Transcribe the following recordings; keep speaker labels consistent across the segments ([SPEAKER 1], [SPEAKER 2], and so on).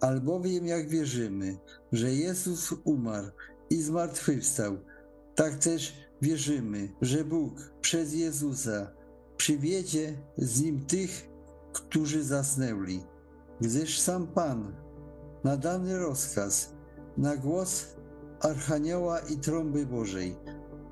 [SPEAKER 1] Albowiem jak wierzymy, że Jezus umarł i zmartwychwstał, tak też wierzymy, że Bóg przez Jezusa przywiedzie z nim tych, którzy zasnęli. Gdyż sam Pan na dany rozkaz, na głos Archanioła i trąby Bożej,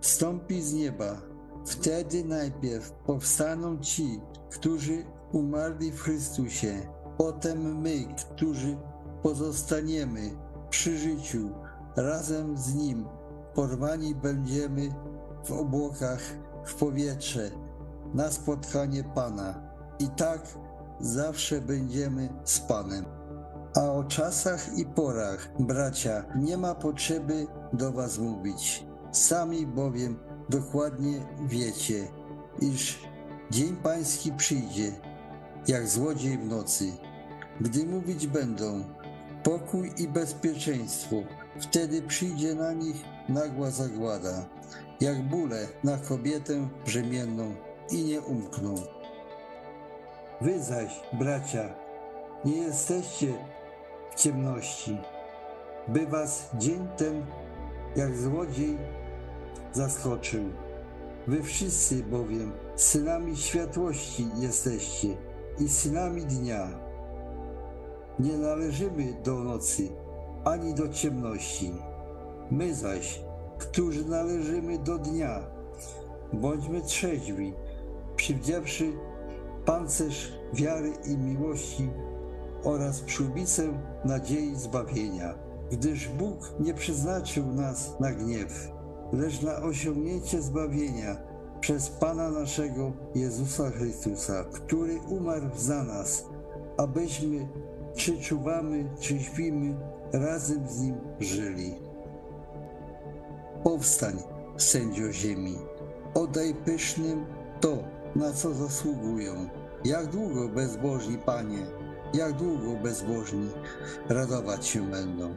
[SPEAKER 1] wstąpi z nieba. Wtedy najpierw powstaną ci, którzy umarli w Chrystusie, potem my, którzy pozostaniemy przy życiu razem z Nim, porwani będziemy w obłokach, w powietrze, na spotkanie Pana. I tak zawsze będziemy z Panem. A o czasach i porach, bracia, nie ma potrzeby do Was mówić. Sami bowiem dokładnie wiecie, iż dzień Pański przyjdzie, jak złodziej w nocy. Gdy mówić będą pokój i bezpieczeństwo, wtedy przyjdzie na nich nagła zagłada, jak bóle na kobietę brzemienną i nie umkną. Wy zaś, bracia, nie jesteście w ciemności, by was dzień ten jak złodziej zaskoczył. Wy wszyscy bowiem synami światłości jesteście i synami dnia. Nie należymy do nocy ani do ciemności. My zaś, którzy należymy do dnia, bądźmy trzeźwi, przywdziawszy pancerz wiary i miłości oraz przyłbicę nadziei zbawienia. Gdyż Bóg nie przeznaczył nas na gniew, lecz na osiągnięcie zbawienia przez Pana naszego Jezusa Chrystusa, który umarł za nas, abyśmy, czy czuwamy, czy śpimy, razem z Nim żyli. Powstań, sędzio ziemi, oddaj pysznym to, na co zasługują. Jak długo bezbożni, Panie, jak długo bezbożni radować się będą.